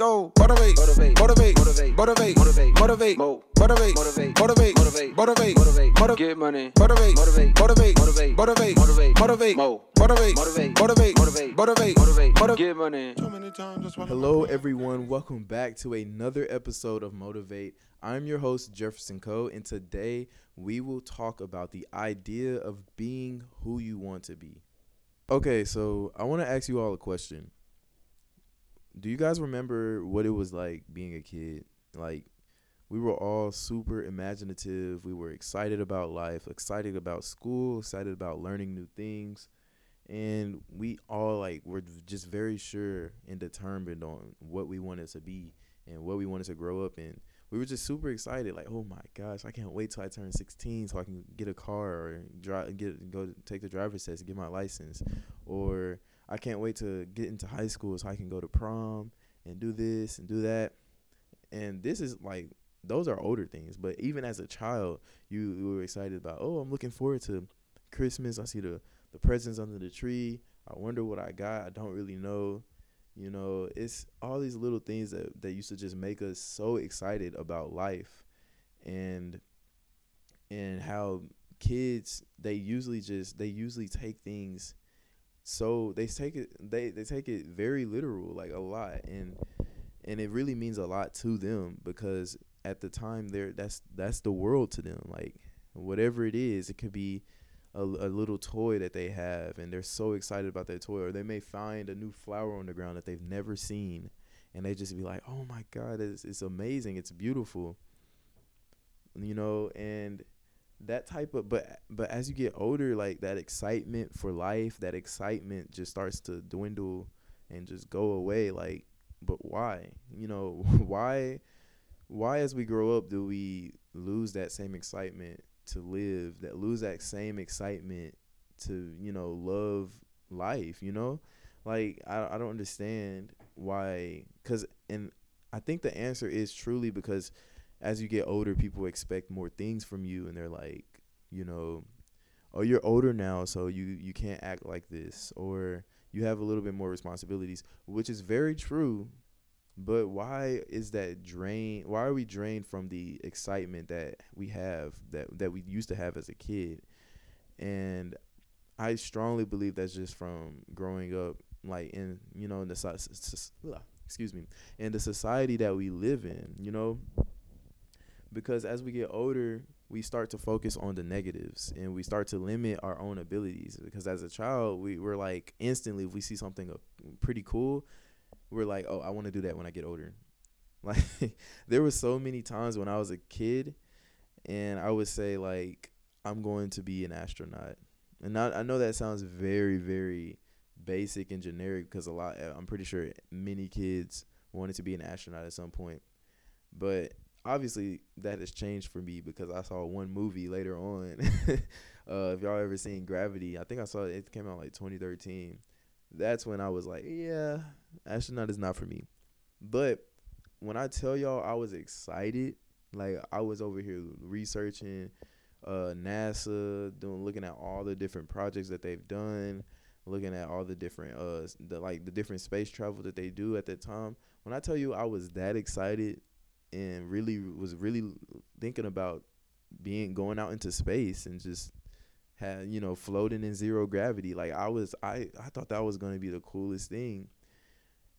go. Motivate, motivate, motivate, motivate, motivate, motivate, motivate, motivate, motivate, motivate, motivate, motivate, motivate, motivate, get money, motivate, motivate, motivate, motivate, motivate, motivate, motivate, motivate, motivate, motivate, motivate, motivate, motivate, motivate, get money. Hello, everyone. Welcome back to another episode of Motivate. I'm your host, Jefferson Coe, and today we will talk about the idea of being who you want to be. Okay, so I want to ask you all a question. Do you guys remember what it was like being a kid? Like, we were all super imaginative. We were excited about life, excited about school, excited about learning new things. And we all like were just very sure and determined on what we wanted to be and what we wanted to grow up in we were just super excited. Like, oh my gosh, I can't wait till I turn 16 so I can get a car or drive, get go take the driver's test and get my license, or I can't wait to get into high school so I can go to prom and do this and do that. And this is like those are older things, but even as a child, you, you were excited about. Oh, I'm looking forward to Christmas. I see the the presents under the tree. I wonder what I got. I don't really know. You know, it's all these little things that, that used to just make us so excited about life and and how kids they usually just they usually take things so they take it they, they take it very literal like a lot and and it really means a lot to them because at the time they're that's that's the world to them. Like whatever it is it could be a, a little toy that they have and they're so excited about that toy or they may find a new flower on the ground that they've never seen and they just be like oh my god it's, it's amazing. It's beautiful. You know and that type of but but as you get older like that excitement for life that excitement just starts to dwindle and just go away like but why you know why why as we grow up do we lose that same excitement to live, that lose that same excitement to, you know, love life, you know? Like I I don't understand why cuz and I think the answer is truly because as you get older, people expect more things from you and they're like, you know, oh you're older now so you you can't act like this or you have a little bit more responsibilities, which is very true but why is that drain? Why are we drained from the excitement that we have that that we used to have as a kid? And I strongly believe that's just from growing up, like in you know in the excuse me in the society that we live in. You know, because as we get older, we start to focus on the negatives and we start to limit our own abilities. Because as a child, we were like instantly if we see something uh, pretty cool we're like, oh, I want to do that when I get older. Like there were so many times when I was a kid, and I would say like, I'm going to be an astronaut, and I, I know that sounds very very basic and generic because a lot I'm pretty sure many kids wanted to be an astronaut at some point, but obviously that has changed for me because I saw one movie later on. uh, if y'all ever seen Gravity, I think I saw it, it came out like 2013 that's when I was like, yeah, astronaut is not for me. But when I tell y'all I was excited, like I was over here researching uh, NASA, doing looking at all the different projects that they've done, looking at all the different uh the like the different space travel that they do at that time. When I tell you I was that excited and really was really thinking about being going out into space and just had you know floating in zero gravity. Like i was i i thought that was going to be the coolest thing.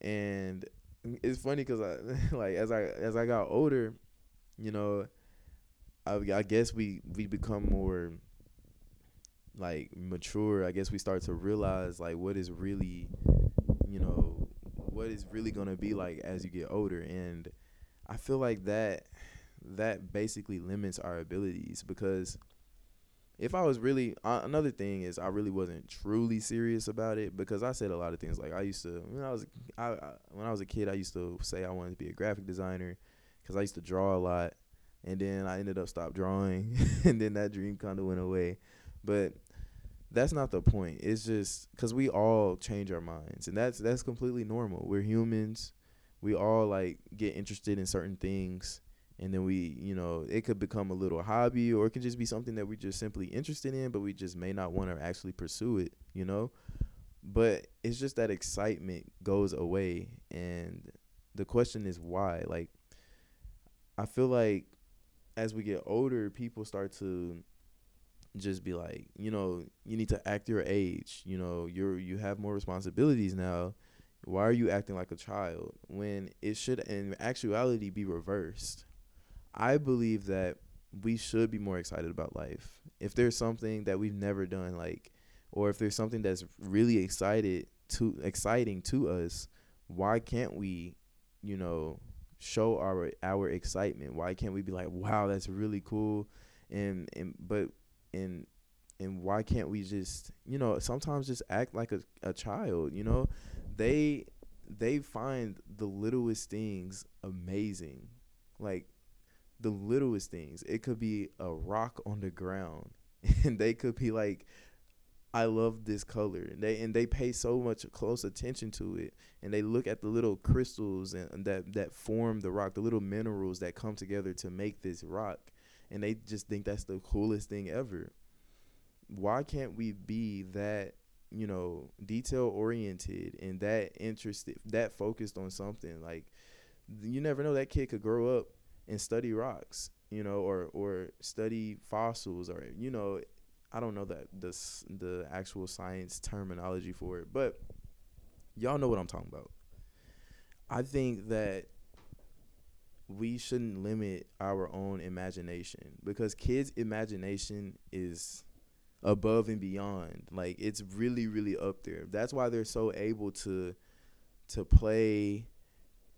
And it's funny because i like as i as i got older you know I, I guess we we become more like mature. I guess we start to realize like what is really you know what is really going to be like as you get older. And i feel like that that basically limits our abilities because if I was really uh, another thing is I really wasn't truly serious about it because I said a lot of things like I used to when I was I, I when I was a kid I used to say I wanted to be a graphic designer because I used to draw a lot and then I ended up stop drawing and then that dream kind of went away. But that's not the point. It's just because we all change our minds and that's that's completely normal. We're humans we all like get interested in certain things and then we you know it could become a little hobby or it can just be something that we're just simply interested in but we just may not want to actually pursue it you know but it's just that excitement goes away and the question is why. Like, I feel like as we get older, people start to just be like, you know, you need to act your age. You know, you're you have more responsibilities now. Why are you acting like a child when it should in actuality be reversed? I believe that we should be more excited about life. If there's something that we've never done like or if there's something that's really excited to exciting to us, why can't we, you know, show our our excitement? Why can't we be like, "Wow, that's really cool." And and but and and why can't we just, you know, sometimes just act like a, a child, you know? They they find the littlest things amazing. Like the littlest things. It could be a rock on the ground and they could be like I love this color. And they and they pay so much close attention to it, and they look at the little crystals and that that form the rock, the little minerals that come together to make this rock, and they just think that's the coolest thing ever. Why can't we be that you know detail oriented and that interested, that focused on something? Like you never know that kid could grow up and study rocks, you know, or or study fossils, or you know I don't know that the the actual science terminology for it, but y'all know what I'm talking about. I think that we shouldn't limit our own imagination because kids' imagination is above and beyond. Like it's really, really up there. That's why they're so able to to play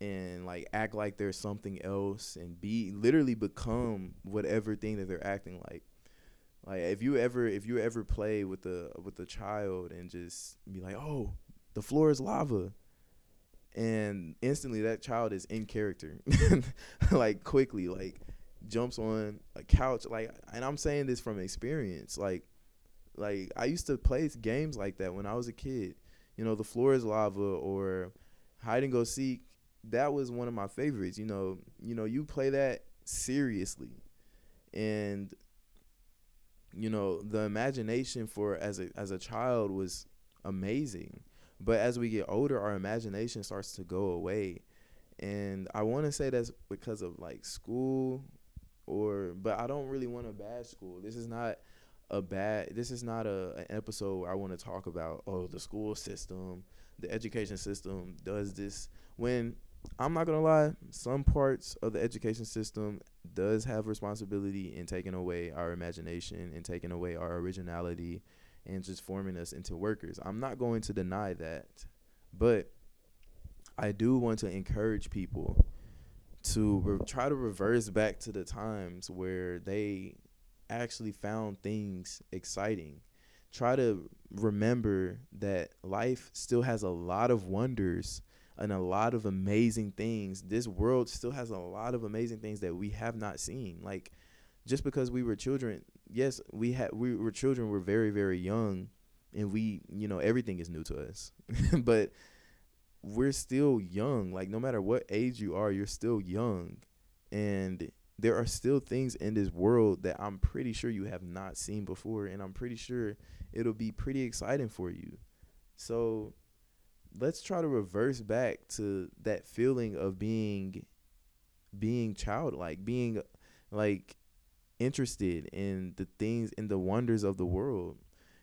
and like act like there's something else and be literally become whatever thing that they're acting like. Like if you ever if you ever play with a with a child and just be like, "Oh, the floor is lava." And instantly that child is in character. like quickly like jumps on a couch like and I'm saying this from experience. Like like I used to play games like that when I was a kid. You know, the floor is lava or hide and go seek. That was one of my favorites. You know, you know, you play that seriously. And you know the imagination for as a as a child was amazing but as we get older our imagination starts to go away and i want to say that's because of like school or but i don't really want a bad school this is not a bad this is not a an episode where i want to talk about oh the school system the education system does this when I'm not gonna lie, some parts of the education system does have responsibility in taking away our imagination and taking away our originality and just forming us into workers. I'm not going to deny that. But I do want to encourage people to re- try to reverse back to the times where they actually found things exciting. Try to remember that life still has a lot of wonders and a lot of amazing things. This world still has a lot of amazing things that we have not seen. Like just because we were children, yes, we had we were children, we're very very young and we, you know, everything is new to us. but we're still young. Like no matter what age you are, you're still young. And there are still things in this world that I'm pretty sure you have not seen before and I'm pretty sure it'll be pretty exciting for you. So let's try to reverse back to that feeling of being being childlike, being like interested in the things in the wonders of the world.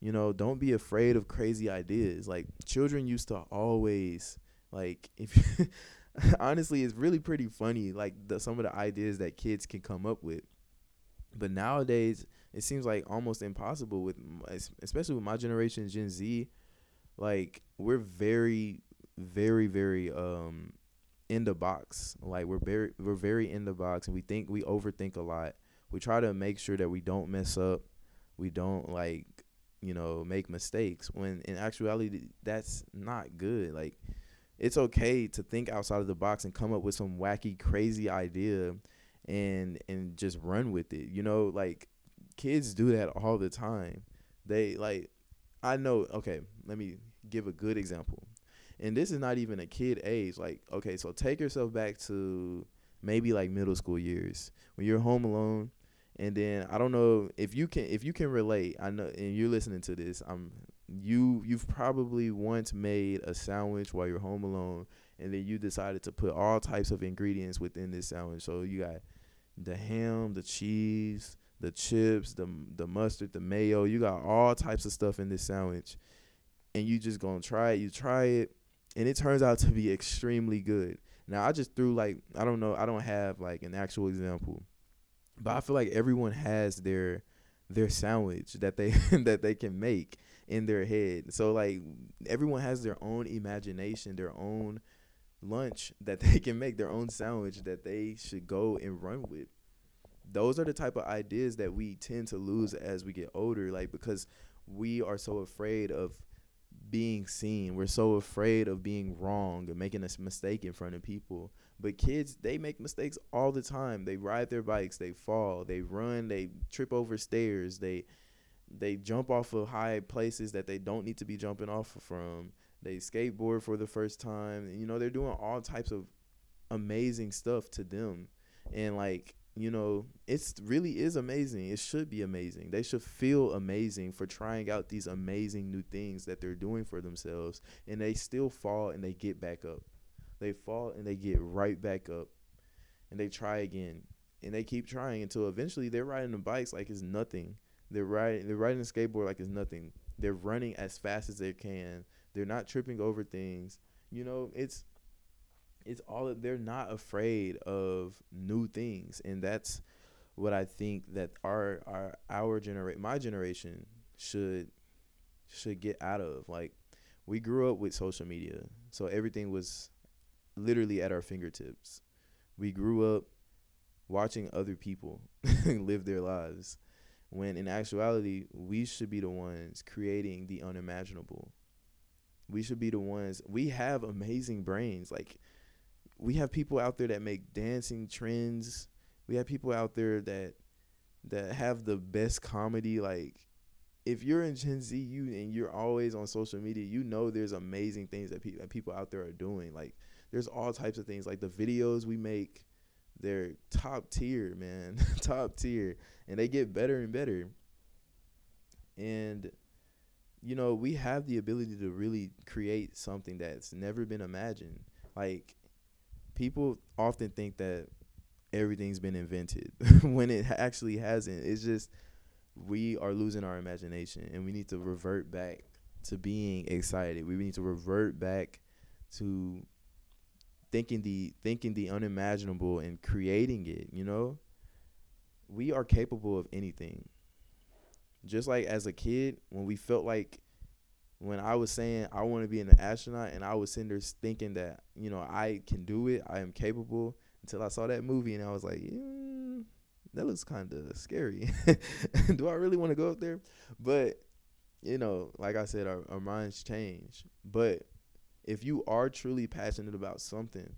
You know, don't be afraid of crazy ideas. Like children used to always like if honestly it's really pretty funny like the some of the ideas that kids can come up with. But nowadays it seems like almost impossible with especially with my generation Gen Z. Like we're very very very um in the box. Like we're very we're very in the box and we think we overthink a lot. We try to make sure that we don't mess up. We don't like you know make mistakes when in actuality that's not good. Like it's okay to think outside of the box and come up with some wacky crazy idea and and just run with it you know like kids do that all the time they like I know. Okay, let me give a good example. And this is not even a kid age. Like, okay, so take yourself back to maybe like middle school years when you're home alone and then I don't know if you can if you can relate. I know and you're listening to this. I'm you you've probably once made a sandwich while you're home alone and then you decided to put all types of ingredients within this sandwich. So you got the ham, the cheese, the chips, the the mustard, the mayo. You got all types of stuff in this sandwich, and you just gonna try it. You try it, and it turns out to be extremely good. Now I just threw like I don't know I don't have like an actual example, but I feel like everyone has their their sandwich that they that they can make in their head. So like everyone has their own imagination, their own lunch that they can make, their own sandwich that they should go and run with. Those are the type of ideas that we tend to lose as we get older, like because we are so afraid of being seen. We're so afraid of being wrong and making a mistake in front of people. But kids, they make mistakes all the time. They ride their bikes, they fall, they run, they trip over stairs, they they jump off of high places that they don't need to be jumping off from. They skateboard for the first time. You know, they're doing all types of amazing stuff to them. And like, you know, it's really is amazing. It should be amazing. They should feel amazing for trying out these amazing new things that they're doing for themselves. And they still fall and they get back up. They fall and they get right back up. And they try again. And they keep trying until eventually they're riding the bikes like it's nothing they're riding they're riding a skateboard like it's nothing. They're running as fast as they can. They're not tripping over things. You know, it's it's all they're not afraid of new things and that's what I think that our our our generation my generation should should get out of like we grew up with social media so everything was literally at our fingertips. We grew up watching other people live their lives when in actuality we should be the ones creating the unimaginable. We should be the ones we have amazing brains. Like we have people out there that make dancing trends. We have people out there that that have the best comedy. Like if you're in Gen Z you and you're always on social media you know there's amazing things that, pe- that people out there are doing. Like there's all types of things like the videos we make they're top tier, man, top tier, and they get better and better. And you know, we have the ability to really create something that's never been imagined. Like people often think that everything's been invented when it actually hasn't. It's just we are losing our imagination and we need to revert back to being excited. We need to revert back to thinking the thinking the unimaginable and creating it, you know? We are capable of anything. Just like as a kid, when we felt like when I was saying I want to be an astronaut and I was sitting there thinking that, you know, I can do it, I am capable until I saw that movie and I was like, yeah, that looks kind of scary. do I really want to go up there? But, you know, like I said, our, our minds change. But if you are truly passionate about something,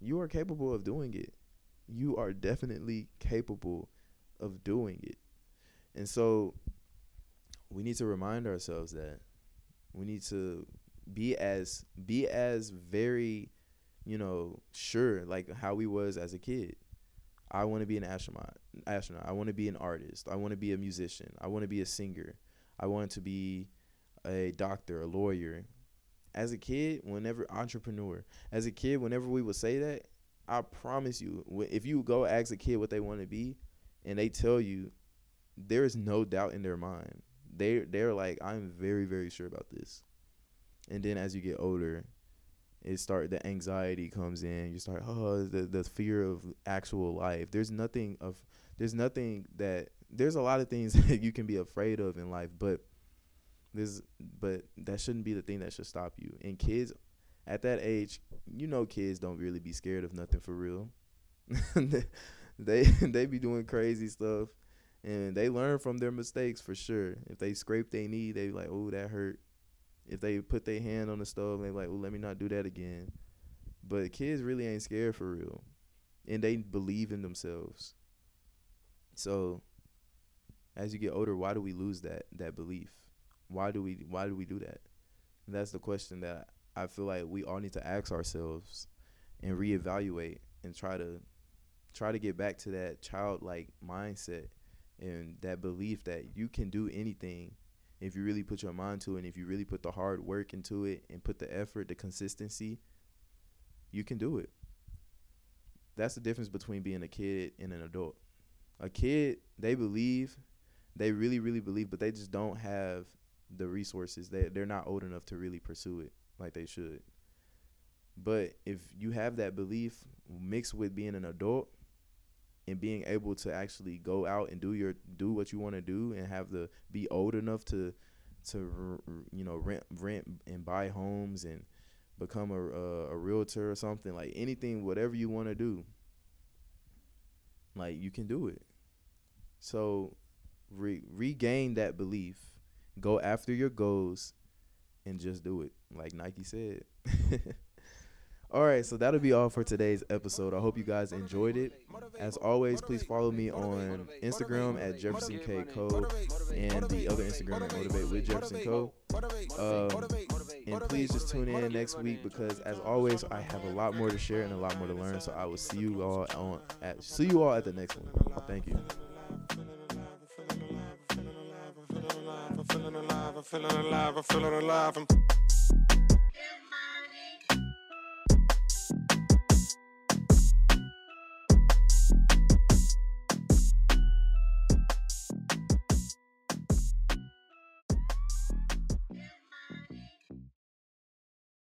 you are capable of doing it. You are definitely capable of doing it. And so we need to remind ourselves that we need to be as be as very, you know, sure like how we was as a kid. I want to be an astronaut. Astronaut. I want to be an artist. I want to be a musician. I want to be a singer. I want to be a doctor, a lawyer, as a kid, whenever entrepreneur, as a kid, whenever we would say that, I promise you, if you go ask a kid what they want to be, and they tell you, there is no doubt in their mind. They they're like, I'm very very sure about this. And then as you get older, it start the anxiety comes in. You start oh the the fear of actual life. There's nothing of there's nothing that there's a lot of things that you can be afraid of in life, but this, but that shouldn't be the thing that should stop you. And kids, at that age, you know, kids don't really be scared of nothing for real. they they be doing crazy stuff, and they learn from their mistakes for sure. If they scrape their knee, they like, oh, that hurt. If they put their hand on the stove, they like, oh, let me not do that again. But kids really ain't scared for real, and they believe in themselves. So, as you get older, why do we lose that that belief? Why do we why do we do that? And that's the question that I feel like we all need to ask ourselves and reevaluate and try to try to get back to that childlike mindset and that belief that you can do anything if you really put your mind to it and if you really put the hard work into it and put the effort, the consistency, you can do it. That's the difference between being a kid and an adult. A kid, they believe, they really, really believe, but they just don't have the resources. They they're not old enough to really pursue it like they should. But if you have that belief mixed with being an adult and being able to actually go out and do your do what you want to do and have the be old enough to to you know rent rent and buy homes and become a a, a realtor or something like anything whatever you want to do like you can do it so re- regain that belief go after your goals and just do it like Nike said All right, so that'll be all for today's episode. I hope you guys enjoyed it. As always, please follow me on Instagram at Jefferson K Co and the other Instagram at Motivate with Jefferson Co. Um, and please just tune in next week because, as always, I have a lot more to share and a lot more to learn. So I will see you all on at see you all at the next one. Thank you. Feeling alive, I'm feeling alive, I'm